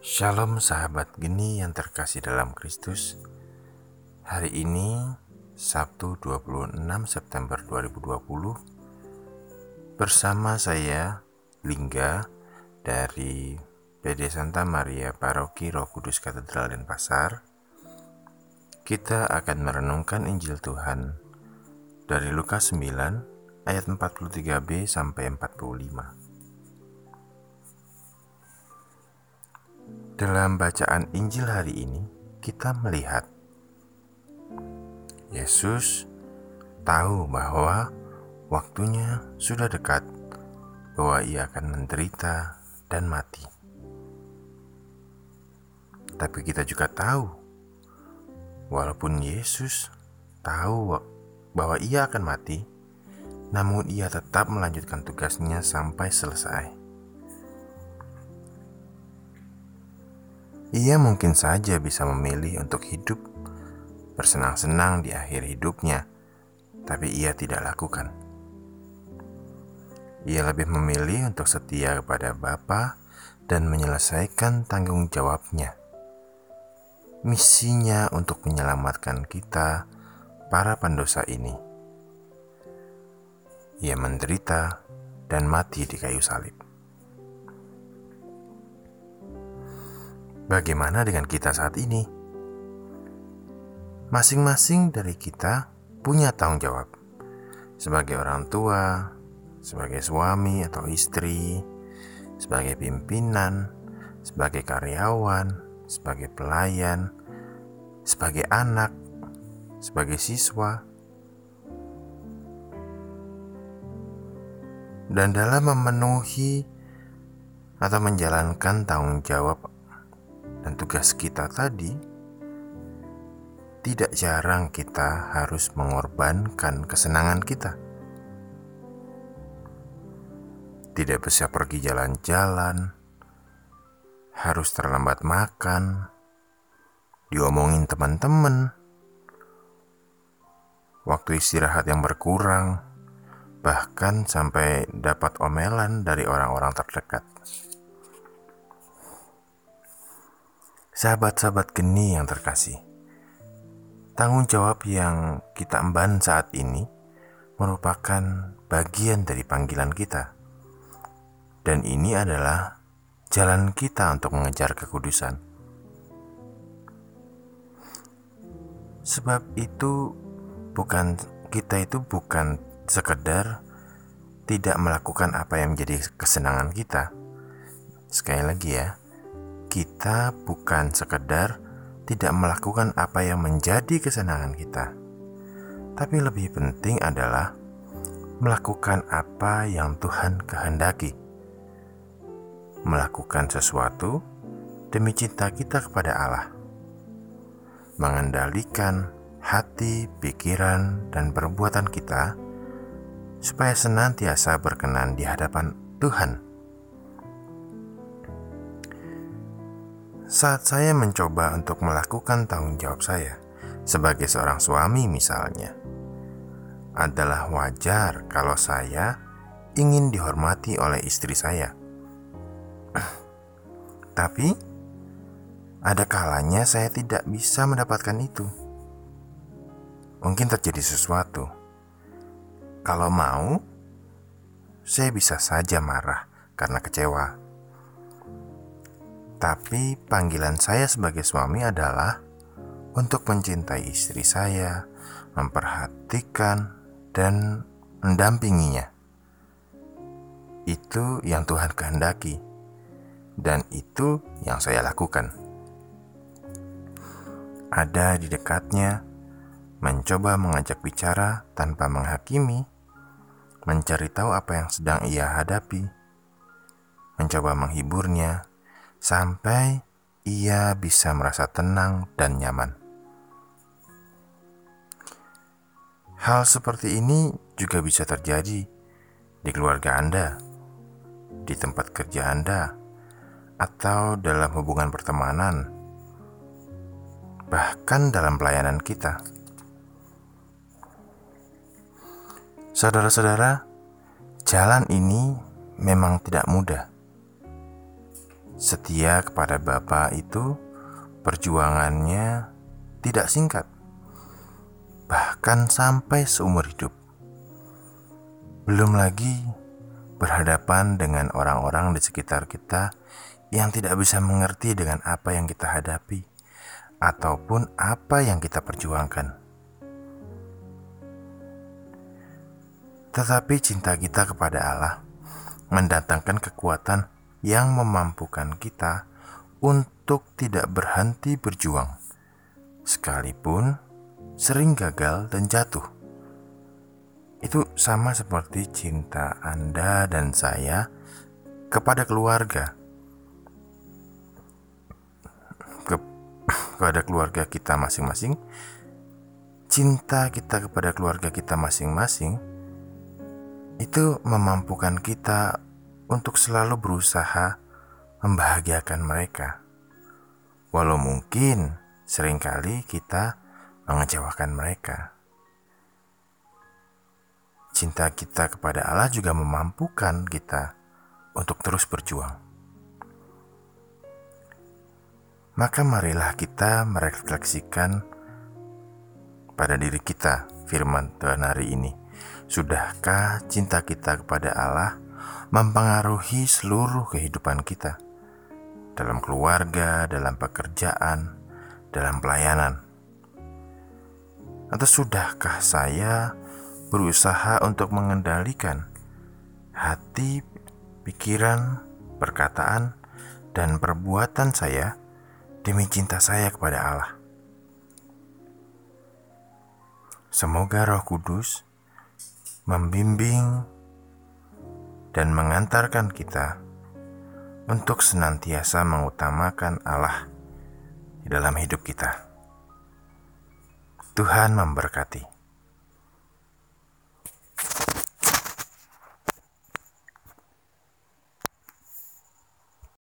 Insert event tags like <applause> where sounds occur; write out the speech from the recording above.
Shalom sahabat geni yang terkasih dalam Kristus. Hari ini Sabtu 26 September 2020 Bersama saya Lingga dari PD Santa Maria Paroki Roh Kudus Katedral Denpasar Kita akan merenungkan Injil Tuhan dari Lukas 9 ayat 43b sampai 45 Dalam bacaan Injil hari ini, kita melihat Yesus tahu bahwa waktunya sudah dekat, bahwa Ia akan menderita dan mati. Tapi kita juga tahu, walaupun Yesus tahu bahwa Ia akan mati, namun Ia tetap melanjutkan tugasnya sampai selesai. Ia mungkin saja bisa memilih untuk hidup bersenang-senang di akhir hidupnya, tapi ia tidak lakukan. Ia lebih memilih untuk setia kepada Bapa dan menyelesaikan tanggung jawabnya. Misinya untuk menyelamatkan kita, para pendosa ini. Ia menderita dan mati di kayu salib. Bagaimana dengan kita saat ini? Masing-masing dari kita punya tanggung jawab sebagai orang tua, sebagai suami atau istri, sebagai pimpinan, sebagai karyawan, sebagai pelayan, sebagai anak, sebagai siswa, dan dalam memenuhi atau menjalankan tanggung jawab tugas kita tadi, tidak jarang kita harus mengorbankan kesenangan kita. Tidak bisa pergi jalan-jalan, harus terlambat makan, diomongin teman-teman, waktu istirahat yang berkurang, bahkan sampai dapat omelan dari orang-orang terdekat. Sahabat-sahabat geni yang terkasih, tanggung jawab yang kita emban saat ini merupakan bagian dari panggilan kita. Dan ini adalah jalan kita untuk mengejar kekudusan. Sebab itu bukan kita itu bukan sekedar tidak melakukan apa yang menjadi kesenangan kita. Sekali lagi ya, kita bukan sekedar tidak melakukan apa yang menjadi kesenangan kita, tapi lebih penting adalah melakukan apa yang Tuhan kehendaki. Melakukan sesuatu demi cinta kita kepada Allah. Mengendalikan hati, pikiran, dan perbuatan kita supaya senantiasa berkenan di hadapan Tuhan Saat saya mencoba untuk melakukan tanggung jawab saya sebagai seorang suami misalnya, adalah wajar kalau saya ingin dihormati oleh istri saya. <clears throat> Tapi ada kalanya saya tidak bisa mendapatkan itu. Mungkin terjadi sesuatu. Kalau mau, saya bisa saja marah karena kecewa tapi panggilan saya sebagai suami adalah untuk mencintai istri saya, memperhatikan, dan mendampinginya. Itu yang Tuhan kehendaki, dan itu yang saya lakukan. Ada di dekatnya, mencoba mengajak bicara tanpa menghakimi, mencari tahu apa yang sedang ia hadapi, mencoba menghiburnya, sampai ia bisa merasa tenang dan nyaman. Hal seperti ini juga bisa terjadi di keluarga Anda, di tempat kerja Anda, atau dalam hubungan pertemanan, bahkan dalam pelayanan kita. Saudara-saudara, jalan ini memang tidak mudah setia kepada Bapa itu perjuangannya tidak singkat, bahkan sampai seumur hidup. Belum lagi berhadapan dengan orang-orang di sekitar kita yang tidak bisa mengerti dengan apa yang kita hadapi ataupun apa yang kita perjuangkan. Tetapi cinta kita kepada Allah mendatangkan kekuatan yang memampukan kita untuk tidak berhenti berjuang, sekalipun sering gagal dan jatuh. Itu sama seperti cinta Anda dan saya kepada keluarga. kepada keluarga kita masing-masing, cinta kita kepada keluarga kita masing-masing itu memampukan kita untuk selalu berusaha membahagiakan mereka. Walau mungkin sering kali kita mengecewakan mereka. Cinta kita kepada Allah juga memampukan kita untuk terus berjuang. Maka marilah kita merefleksikan pada diri kita firman Tuhan hari ini. Sudahkah cinta kita kepada Allah mempengaruhi seluruh kehidupan kita? Dalam keluarga, dalam pekerjaan, dalam pelayanan. Atau sudahkah saya berusaha untuk mengendalikan hati, pikiran, perkataan, dan perbuatan saya demi cinta saya kepada Allah? Semoga Roh Kudus membimbing dan mengantarkan kita untuk senantiasa mengutamakan Allah di dalam hidup kita. Tuhan memberkati.